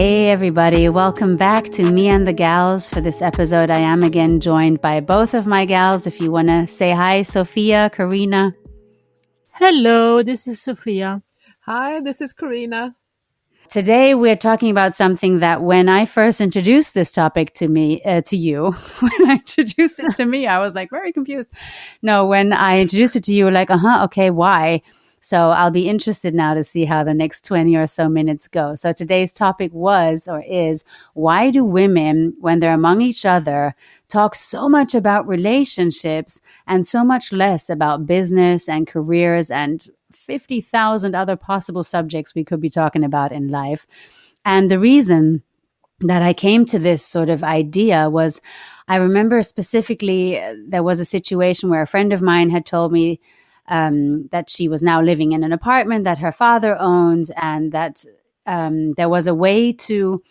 Hey, everybody, welcome back to Me and the Gals. For this episode, I am again joined by both of my gals. If you want to say hi, Sophia, Karina. Hello, this is Sophia. Hi, this is Karina. Today we're talking about something that when I first introduced this topic to me, uh, to you, when I introduced it to me, I was like very confused. No, when I introduced it to you, like, uh huh, okay, why? So I'll be interested now to see how the next 20 or so minutes go. So today's topic was or is why do women, when they're among each other, talk so much about relationships and so much less about business and careers and 50,000 other possible subjects we could be talking about in life? And the reason that I came to this sort of idea was I remember specifically uh, there was a situation where a friend of mine had told me um, that she was now living in an apartment that her father owned, and that um, there was a way to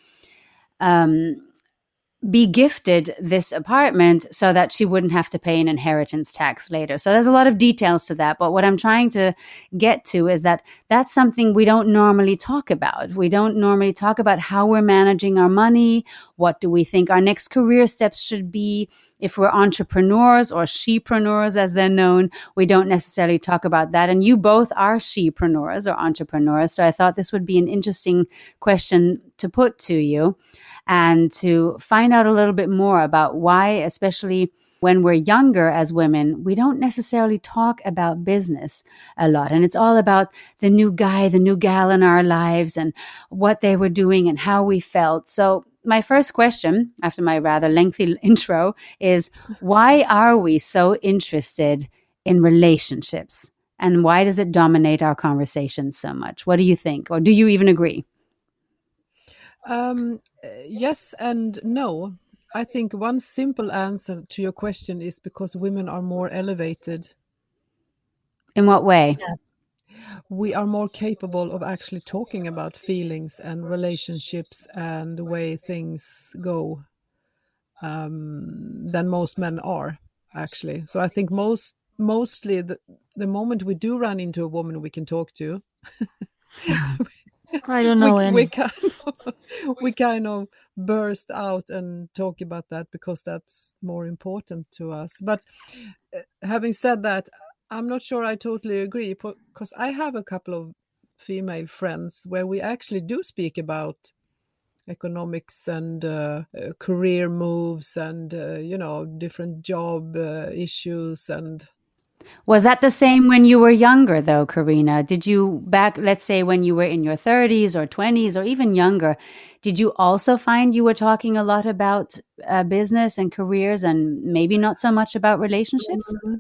um, be gifted this apartment so that she wouldn't have to pay an inheritance tax later. So there's a lot of details to that. But what I'm trying to get to is that that's something we don't normally talk about. We don't normally talk about how we're managing our money. What do we think our next career steps should be? If we're entrepreneurs or shepreneurs, as they're known, we don't necessarily talk about that. And you both are shepreneurs or entrepreneurs. So I thought this would be an interesting question to put to you and to find out a little bit more about why, especially when we're younger as women, we don't necessarily talk about business a lot. And it's all about the new guy, the new gal in our lives and what they were doing and how we felt. So my first question after my rather lengthy intro is why are we so interested in relationships? And why does it dominate our conversations so much? What do you think? Or do you even agree? Um, yes and no. I think one simple answer to your question is because women are more elevated. In what way? Yeah. We are more capable of actually talking about feelings and relationships and the way things go um, than most men are, actually. So I think most mostly the, the moment we do run into a woman we can talk to I don't know. we, we kind of, we kind of burst out and talk about that because that's more important to us. But uh, having said that, I'm not sure I totally agree because I have a couple of female friends where we actually do speak about economics and uh, uh, career moves and uh, you know different job uh, issues and was that the same when you were younger, though, Karina? Did you back, let's say, when you were in your 30s or 20s or even younger, did you also find you were talking a lot about uh, business and careers and maybe not so much about relationships? Mm-hmm.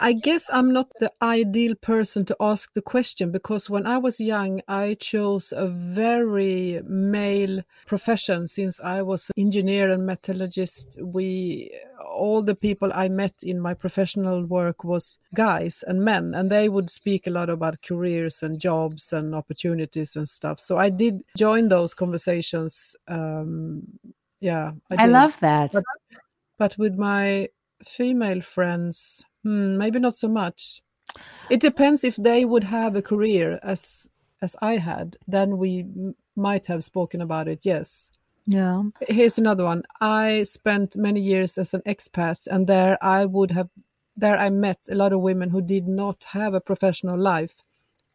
I guess I'm not the ideal person to ask the question because when I was young, I chose a very male profession since I was an engineer and metallurgist. We, all the people I met in my professional work was guys and men, and they would speak a lot about careers and jobs and opportunities and stuff. So I did join those conversations. Um, yeah, I, I love that. But, but with my female friends, Hmm, maybe not so much. It depends if they would have a career as as I had, then we m- might have spoken about it. Yes. Yeah. Here's another one. I spent many years as an expat, and there I would have there I met a lot of women who did not have a professional life,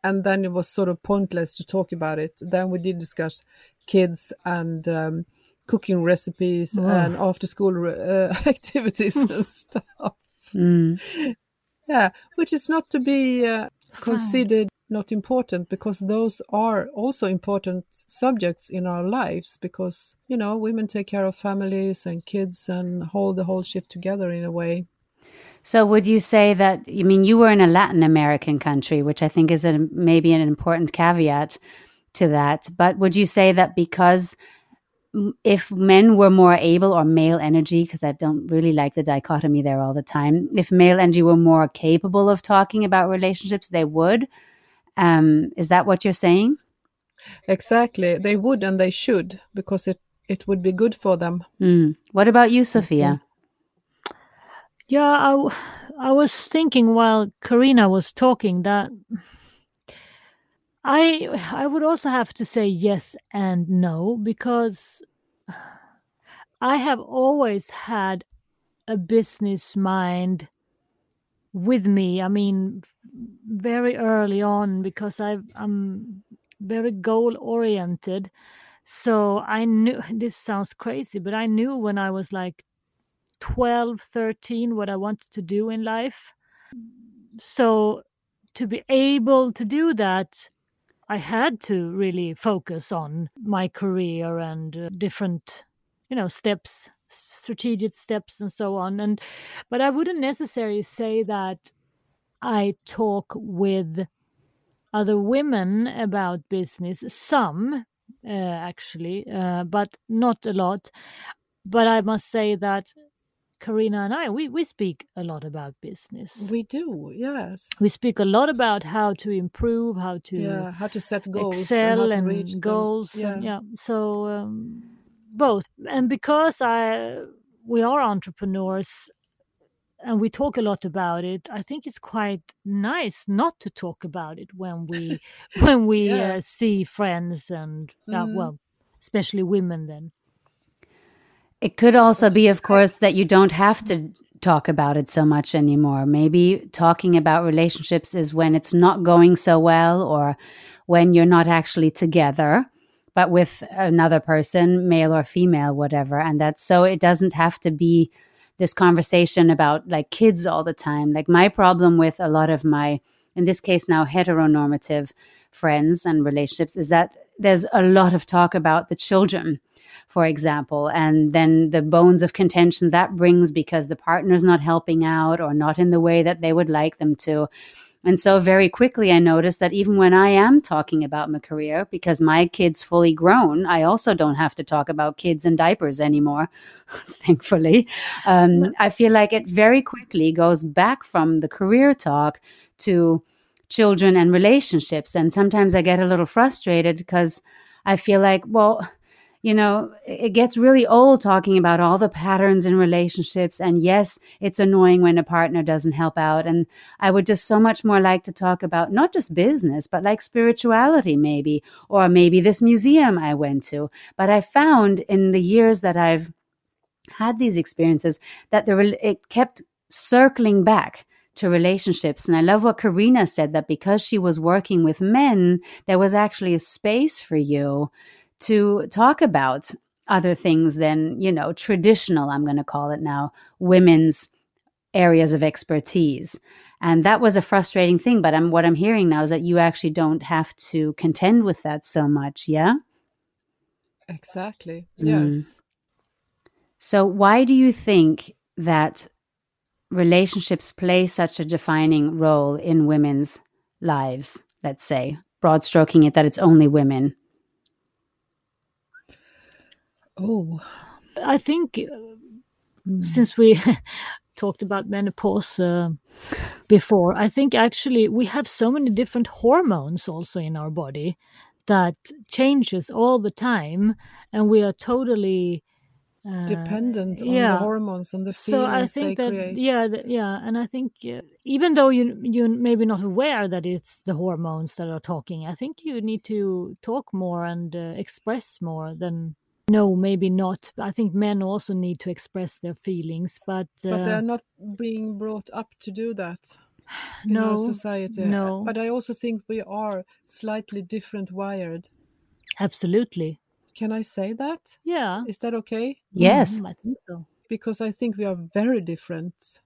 and then it was sort of pointless to talk about it. Then we did discuss kids and um, cooking recipes oh. and after school uh, activities and stuff. Mm. Yeah, which is not to be uh, considered not important because those are also important subjects in our lives because you know women take care of families and kids and hold the whole ship together in a way so would you say that i mean you were in a latin american country which i think is a, maybe an important caveat to that but would you say that because if men were more able or male energy because i don't really like the dichotomy there all the time if male energy were more capable of talking about relationships they would. Um, is that what you're saying? Exactly. They would and they should because it it would be good for them. Mm. what about you sophia? Yeah I, I was thinking while karina was talking that I I would also have to say yes and no because I have always had a business mind with me. I mean, very early on because I I'm very goal oriented. So I knew this sounds crazy, but I knew when I was like 12, 13 what I wanted to do in life. So to be able to do that, I had to really focus on my career and uh, different, you know, steps, strategic steps, and so on. And but I wouldn't necessarily say that I talk with other women about business. Some, uh, actually, uh, but not a lot. But I must say that Karina and I, we, we speak a lot about business. We do, yes. We speak a lot about how to improve, how to yeah, how to set goals, excel, and, and, reach goals. Yeah. And, yeah. So um, both, and because I we are entrepreneurs, and we talk a lot about it. I think it's quite nice not to talk about it when we when we Yeah. uh, see friends and uh, Mhm. well, especially women. Then It could also be, of course, that you don't have to talk about it so much anymore. Maybe talking about relationships is when it's not going so well or when you're not actually together, but with another person, male or female, whatever. And that's so it doesn't have to be this conversation about like kids all the time. Like my problem with a lot of my, in this case now, heteronormative friends and relationships is that there's a lot of talk about the children for example, and then the bones of contention that brings because the partner's not helping out or not in the way that they would like them to. And so very quickly I noticed that even when I am talking about my career, because my kid's fully grown, I also don't have to talk about kids and diapers anymore, thankfully. Um, I feel like it very quickly goes back from the career talk to children and relationships. And sometimes I get a little frustrated because I feel like, well, you know, it gets really old talking about all the patterns in relationships. And yes, it's annoying when a partner doesn't help out. And I would just so much more like to talk about not just business, but like spirituality, maybe, or maybe this museum I went to. But I found in the years that I've had these experiences that the rel- it kept circling back to relationships. And I love what Karina said that because she was working with men, there was actually a space for you to talk about other things than, you know, traditional, I'm going to call it now, women's areas of expertise. And that was a frustrating thing. But I'm, what I'm hearing now is that you actually don't have to contend with that so much. Yeah. Exactly. Mm. Yes. So, why do you think that relationships play such a defining role in women's lives? Let's say, broad stroking it that it's only women. Oh, I think uh, since we talked about menopause uh, before, I think actually we have so many different hormones also in our body that changes all the time, and we are totally uh, dependent on yeah. the hormones and the feelings so I think that create. yeah, th- yeah, and I think uh, even though you you're maybe not aware that it's the hormones that are talking, I think you need to talk more and uh, express more than no, maybe not. I think men also need to express their feelings, but, uh, but they're not being brought up to do that in no, our society. no. But I also think we are slightly different wired. absolutely, Can I say that? yeah. Is that okay? Yes. Mhm, I think so. Because I think we are very different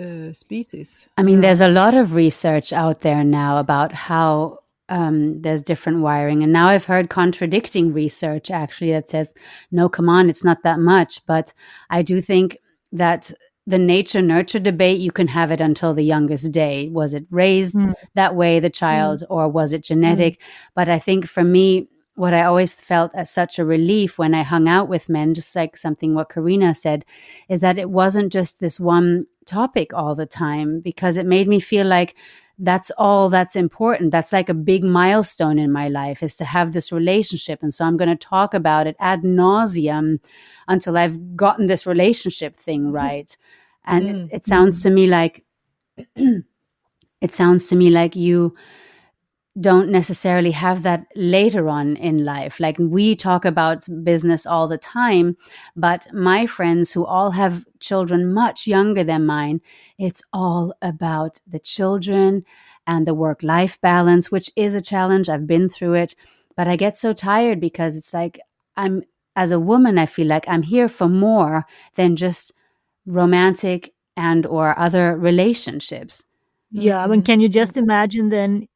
uh, species. I mean, there's a lot of research out there now about how um, there's different wiring. And now I've heard contradicting research actually that says, no, come on, it's not that much. But I do think that the nature nurture debate, you can have it until the youngest day. Was it raised Mm. that way, the child, or was it genetic? But I think for me, what I always felt as such a relief when I hung out with men, just like something what Karina said, is that it wasn't just this one topic all the time because it made me feel like that's all that's important. That's like a big milestone in my life is to have this relationship. And so I'm going to talk about it ad nauseum until I've gotten this relationship thing right. And Mm. it, it sounds to me like, it sounds to me like you, don't necessarily have that later on in life. Like we talk about business all the time, but my friends who all have children much younger than mine, it's all about the children and the work life balance, which is a challenge. I've been through it, but I get so tired because it's like I'm, as a woman, I feel like I'm here for more than just romantic and or other relationships. Yeah, I mean, mm-hmm. can you just imagine then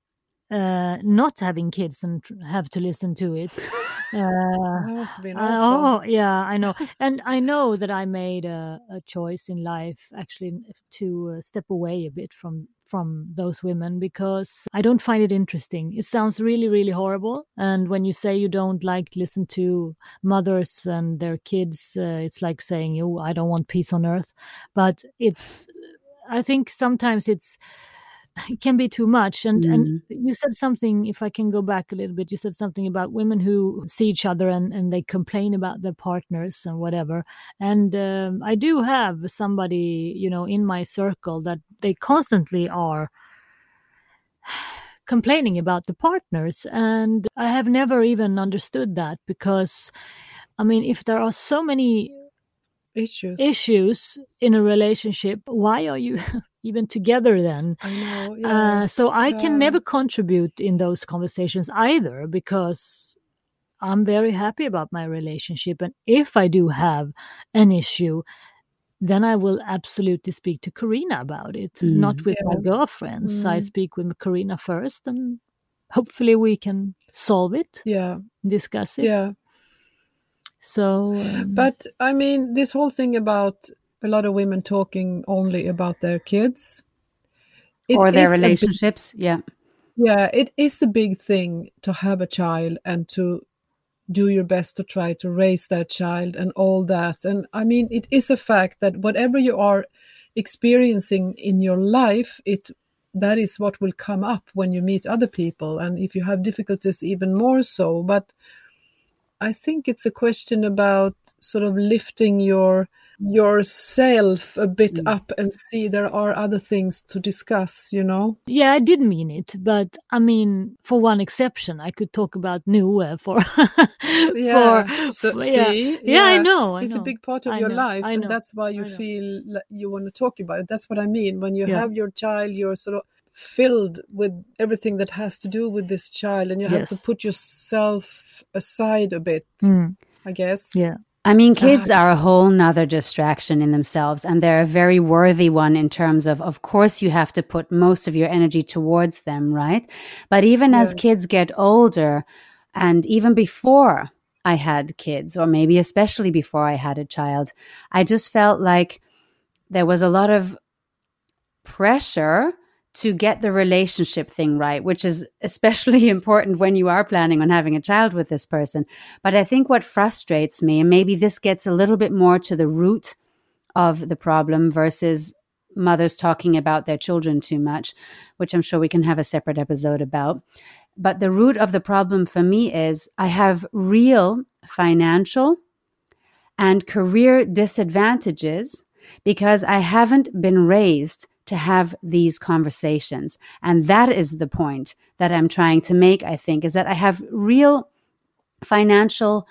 uh, not having kids and have to listen to it. Uh, must been oh, yeah, I know, and I know that I made a, a choice in life actually to uh, step away a bit from from those women because I don't find it interesting. It sounds really, really horrible. And when you say you don't like listen to mothers and their kids, uh, it's like saying, "Oh, I don't want peace on earth." But it's, I think sometimes it's it can be too much. And mm. and you said something if i can go back a little bit you said something about women who see each other and and they complain about their partners and whatever. And um, i do have somebody you know in my circle that they constantly are complaining about the partners. And i have never even understood that because i mean if there are so many issues issues in a relationship why are you even together then I know, yes. uh, so i can never contribute in those conversations either because i'm very happy about my relationship and if i do have an issue then i will absolutely speak to karina about it mm. not with yeah. my girlfriends mm. i speak with karina first and hopefully we can solve it yeah discuss it yeah so, um, but I mean, this whole thing about a lot of women talking only about their kids or their relationships, big, yeah, yeah, it is a big thing to have a child and to do your best to try to raise that child and all that. And I mean, it is a fact that whatever you are experiencing in your life, it that is what will come up when you meet other people, and if you have difficulties, even more so. But I think it's a question about sort of lifting your yourself a bit mm. up and see there are other things to discuss you know yeah i did mean it but i mean for one exception i could talk about new for yeah for, so, for, see yeah. yeah. yeah. i know I it's know. a big part of I your know. life and that's why you feel like you want to talk about it that's what i mean when you yeah. have your child you're sort of filled with everything that has to do with this child and you have to put yourself aside a bit mm. i guess yeah I mean, kids are a whole nother distraction in themselves, and they're a very worthy one in terms of, of course, you have to put most of your energy towards them, right? But even yeah. as kids get older, and even before I had kids, or maybe especially before I had a child, I just felt like there was a lot of pressure to get the relationship thing right, which is especially important when you are planning on having a child with this person. But I think what frustrates me, and maybe this gets a little bit more to the root of the problem versus mothers talking about their children too much, which I'm sure we can have a separate episode about. But the root of the problem for me is I have real financial and career disadvantages because I haven't been raised to have these conversations. And that is the point that I'm trying to make, I think, is that I have real financial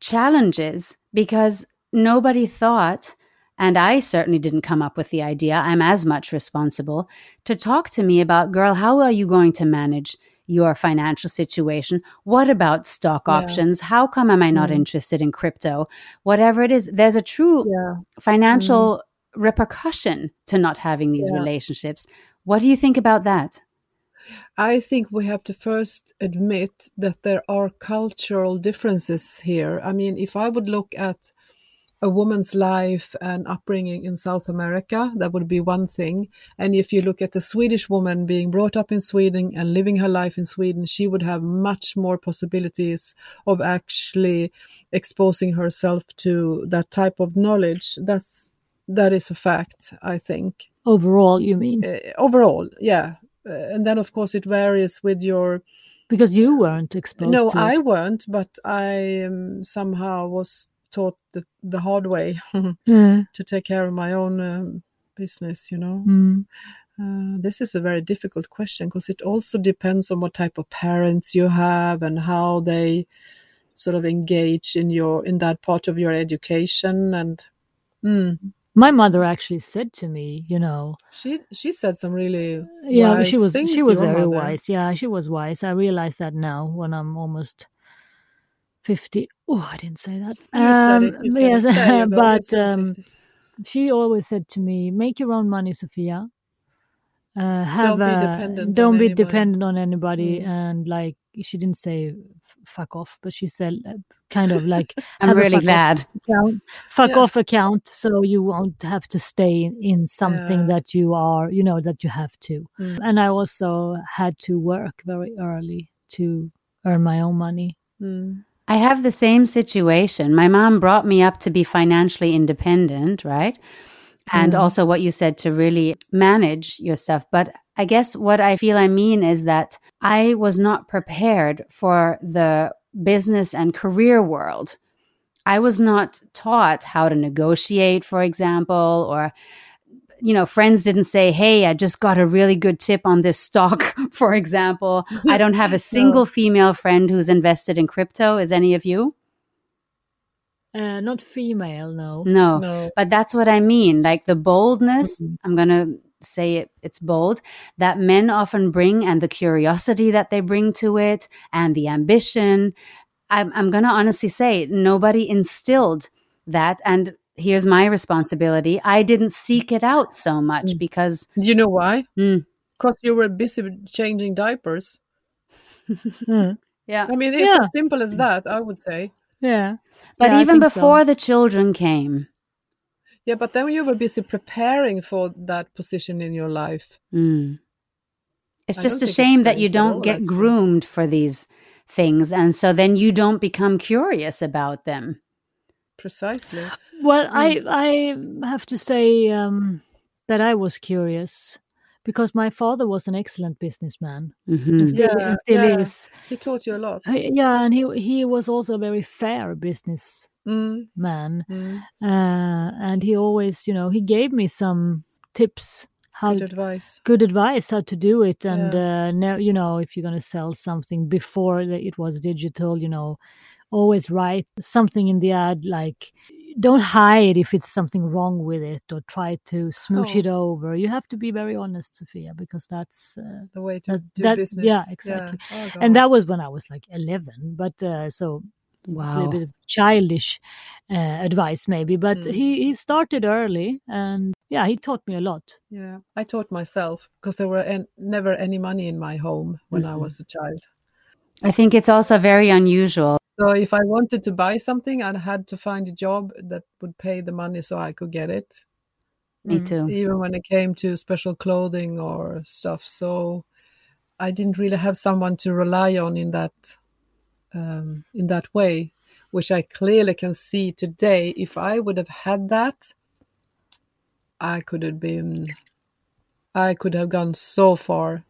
challenges because nobody thought, and I certainly didn't come up with the idea, I'm as much responsible, to talk to me about, girl, how are you going to manage your financial situation? What about stock yeah. options? How come am I not mm. interested in crypto? Whatever it is, there's a true yeah. financial mm repercussion to not having these yeah. relationships. What do you think about that? I think we have to first admit that there are cultural differences here. I mean, if I would look at a woman's life and upbringing in South America, that would be one thing. And if you look at a Swedish woman being brought up in Sweden and living her life in Sweden, she would have much more possibilities of actually exposing herself to that type of knowledge. That's that is a fact, I think. Overall, you mean? Uh, overall, yeah. Uh, and then, of course, it varies with your. Because you weren't exposed. No, I weren't, but I um, somehow was taught the, the hard way yeah. to take care of my own um, business. You know. Mm. Uh, this is a very difficult question because it also depends on what type of parents you have and how they sort of engage in your in that part of your education and mm, My mother actually said to me, you know, she she said some really yeah, she was things, she was very mother. wise. Yeah, she was wise. I realize that now when I'm almost fifty. Oh, I didn't say that. You said it. Um, yes, it. There you go. You but um, she always said to me, "Make your own money, Sophia. Uh, have be a- dependent don't on be anybody." dependent on anybody." Mm. And like she didn't say "fuck off," but she said uh, kind of like I'm have a really fuck off glad. account, fuck Yeah. off account, so you won't have to stay in something Yeah. that you are, you know, that you have to. Mm. And I also had to work very early to earn my own money. Mm. I have the same situation. My mom brought me up to be financially independent, right? And Mm. also what you said to really manage your stuff. But I guess what I feel I mean is that I was not prepared for the business and career world. I was not taught how to negotiate, for example, or you know, friends didn't say, Hey, I just got a really good tip on this stock, for example. I don't have a single female friend who's invested in crypto. Is any of you? Uh, not female, no. No. No. But that's what I mean. Like the boldness, Mhm. I'm going to say it, it's bold, that men often bring and the curiosity that they bring to it and the ambition. I'm, I'm going to honestly say nobody instilled that. And here's my responsibility. I didn't seek it out so much Mm. because You know why? Mm. Because you were busy changing diapers. Mm, yeah. I mean, it's Yeah. as simple as that, I would say. Yeah. But Yeah, even think so. before the children came, Yeah, but then you were busy preparing for that position in your life. mm, it's I just a shame that you great at all, don't get actually. groomed for these things. And so then you don't become curious about them. Precisely. Well, I Mm. I have to say um, that I was curious because my father was an excellent businessman. Mhm. Still, Yeah, and still yeah. is. He taught you a lot. Uh, Yeah, and he he was also a very fair businessman, Mm, mm. uh, and he always, you know, he gave me some tips how Good advice. good advice how to do it and uh no you know if you're going to sell something before the, it was digital you know always write something in the ad like don't hide if it's something wrong with it or try to smoosh Oh. it over you have to be very honest sophia because that's uh, The way to That- do that- business. yeah, exactly. Oh, and that was when i was like 11 but uh so it's a little bit of childish uh, advice maybe but Mm. he he started early and yeah he taught me a lot Yeah, I taught myself because there were en- never any money in my home when I Mhm. was a child. I think it's also very unusual. So if I wanted to buy something, I had to find a job that would pay the money so I could get it. Me Mm. too. Even when it came to special clothing or stuff. So I didn't really have someone to rely on in that um, in that way, which I clearly can see today. If I would have had that, I could have been, I could have gone so far.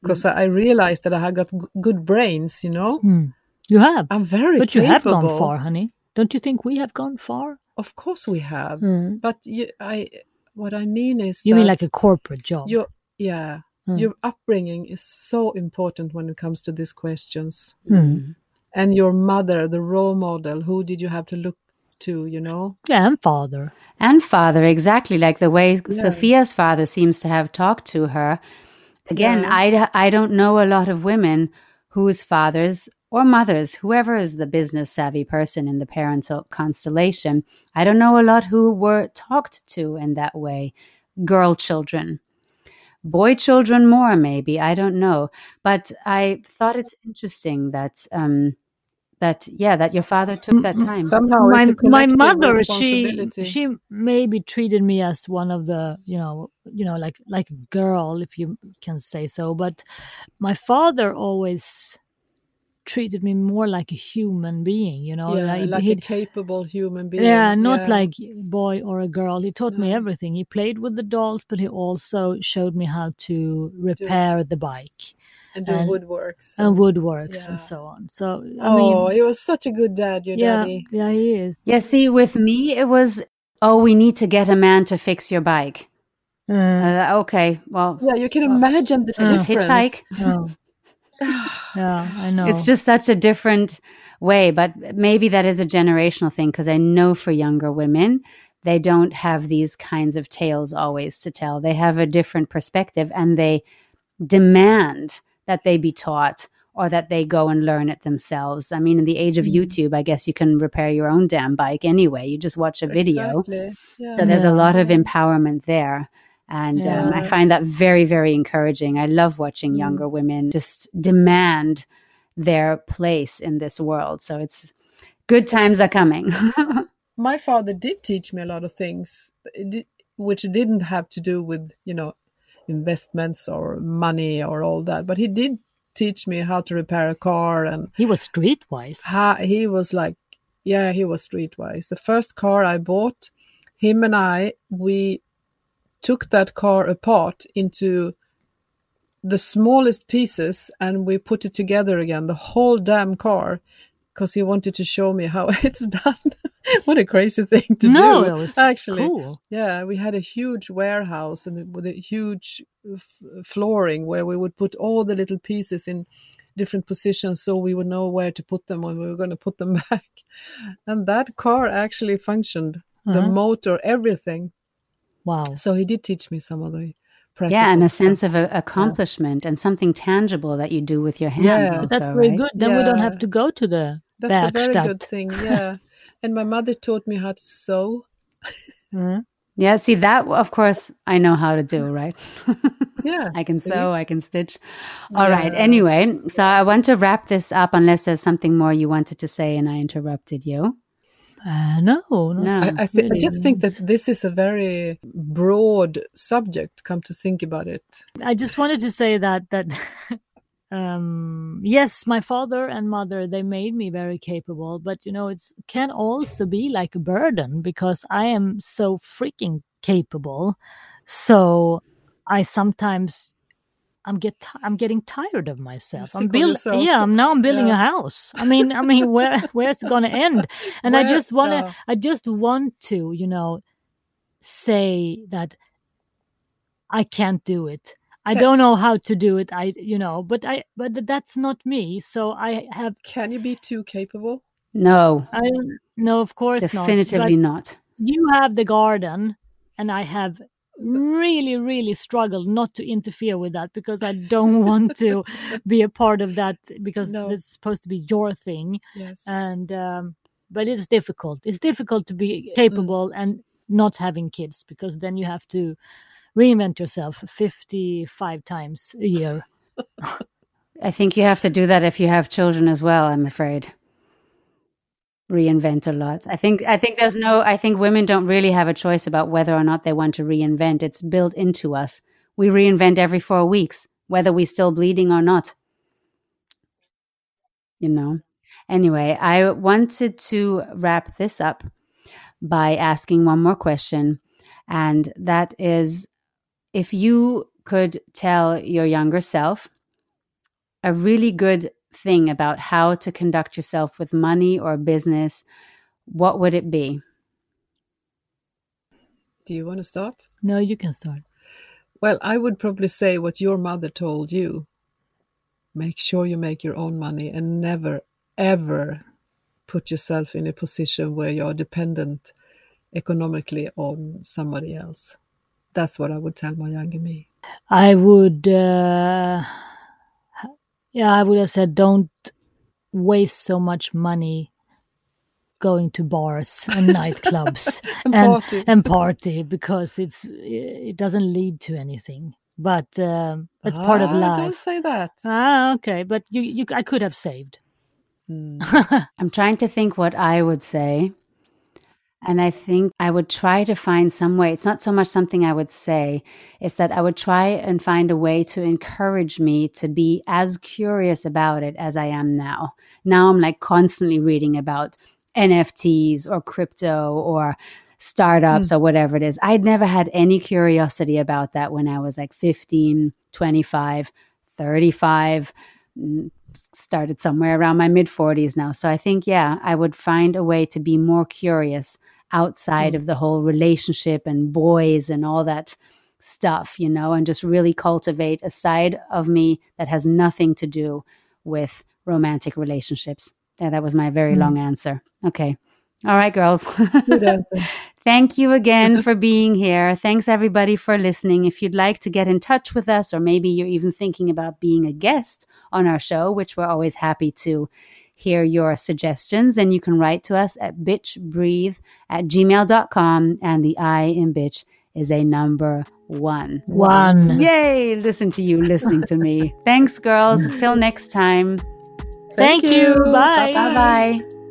Because I realized that I had got good brains, you know. Hmm. You have I'm very But you have gone far, honey. Don't you think we have gone far? Of course we have. Mm. But you, I, what I mean is You that mean like a corporate job? your, yeah, Mm. your upbringing is so important when it comes to these questions. Mm. And your mother, the role model, who did you have to look to? You know, Yeah, and father. And father, exactly like the way Sophia's father seems to have talked to her. Again, Yeah. I, I don't know a lot of women whose fathers or mothers, whoever is the business savvy person in the parental constellation, I don't know a lot who were talked to in that way. Girl children. Boy children more, maybe. I don't know. But I thought it's interesting that, um, that, yeah, that your father took that time. somehow my it's a my mother, she she maybe treated me as one of the you know you know like like a girl if you can say so. But my father always treated me more like a human being. You know, yeah, like, a he'd- capable human being. Yeah, not Yeah. like boy or a girl. He taught me everything. He played with the dolls, but he also showed me how to repair the bike and do and- woodworks and woodworks Yeah. and so on. So I oh, mean, he was such a good dad, your yeah, daddy. yeah, he is. Yeah, see, with me, it was, oh, we need to get a man to fix your bike. Uh, Uh, okay, well, Yeah, you can imagine the just difference. hitchhike. no. yeah, I know. It's just such a different way, but maybe that is a generational thing because I know for younger women, they don't have these kinds of tales always to tell. They have a different perspective and they demand that they be taught or that they go and learn it themselves. I mean, in the age of Mm. YouTube, I guess you can repair your own damn bike anyway. You just watch a video. Exactly. Yeah. So there's a lot of empowerment there. And um, I find that very, very encouraging. I love watching Mm. younger women just demand their place in this world. So it's good times are coming. my father did teach me a lot of things which didn't have to do with you know investments or money or all that but he did teach me how to repair a car and he was streetwise. how he was like yeah he was streetwise the first car i bought him and i we took that car apart into the smallest pieces and we put it together again the whole damn car because he wanted to show me how it's done. What a crazy thing to no, do actually. cool. yeah we had a huge warehouse and with a huge f- flooring where we would put all the little pieces in different positions so we would know where to put them when we were going to put them back. And that car actually functioned. The Uh-huh. motor everything Wow. so he did teach me some of the practical yeah, and a stuff. sense of a, accomplishment and something tangible that you do with your hands. Yeah. also, That's very right? good. Then we don't have to go to the that's a very good thing yeah and my mother taught me how to sew Mhm. Yeah, see that of course I know how to do, right? yeah I can see? sew, I can stitch. All right. Yeah. Anyway, so I want to wrap this up unless there's something more you wanted to say and I interrupted you. Uh, no, No. I, I, th- I just think that this is a very broad subject. Come to think about it, I just wanted to say that that um yes my father and mother they made me very capable but you know it can also be like a burden because i am so freaking capable so i sometimes i'm get i'm getting tired of myself i'm of building yeah i'm now i'm building Yeah. a house i mean i mean where where's it gonna end and i just want to yeah. i just want to you know say that i can't do it i don't know how to do it i you know but i but that's not me so i have Can you be too capable? No, i no of course definitively not not. you have the garden and i have really really struggled not to interfere with that because i don't want to be a part of that because No. it's supposed to be your thing Yes. and um, but it's difficult it's difficult to be capable and not having kids because then you have to reinvent yourself 55 times a year I think you have to do that if you have children as well, I'm afraid. Reinvent a lot. I think I think there's no I think women don't really have a choice about whether or not they want to reinvent. It's built into us. We reinvent every 4 weeks, whether we're still bleeding or not. You know. Anyway, I wanted to wrap this up by asking one more question and that is if you could tell your younger self a really good thing about how to conduct yourself with money or business, what would it be? Do you want to start? no you can start Well, I would probably say what your mother told you. Make sure you make your own money and never, ever put yourself in a position where you're dependent economically on somebody else. That's what I would tell my younger me. i would uh, yeah i would have said don't waste so much money going to bars and nightclubs And and party. and party because it's it doesn't lead to anything but um, it's part of Ah, life Don't say that. ah okay but you you i could have saved Hmm. I'm trying to think what I would say. And I think I would try to find some way. It's not so much something I would say, it's that I would try and find a way to encourage me to be as curious about it as I am now. Now I'm like constantly reading about NFTs or crypto or startups or whatever it is. I'd never had any curiosity about that when I was like 15, 25, 35 mm, started somewhere around my mid 40s now. So I think, yeah, I would find a way to be more curious outside of the whole relationship and boys and all that stuff, you know, and just really cultivate a side of me that has nothing to do with romantic relationships. Yeah, that was my very mm. long answer. Okay. All right, girls. Thank you again for being here. Thanks, everybody, for listening. If you'd like to get in touch with us, or maybe you're even thinking about being a guest on our show, which we're always happy to hear your suggestions, and you can write to us at bitchbreathe at gmail.com. And the I in bitch is a number one. One. Yay! Listen to you listening to me. Thanks, girls. Till next time. Thank, Thank you. you. Bye. Bye bye.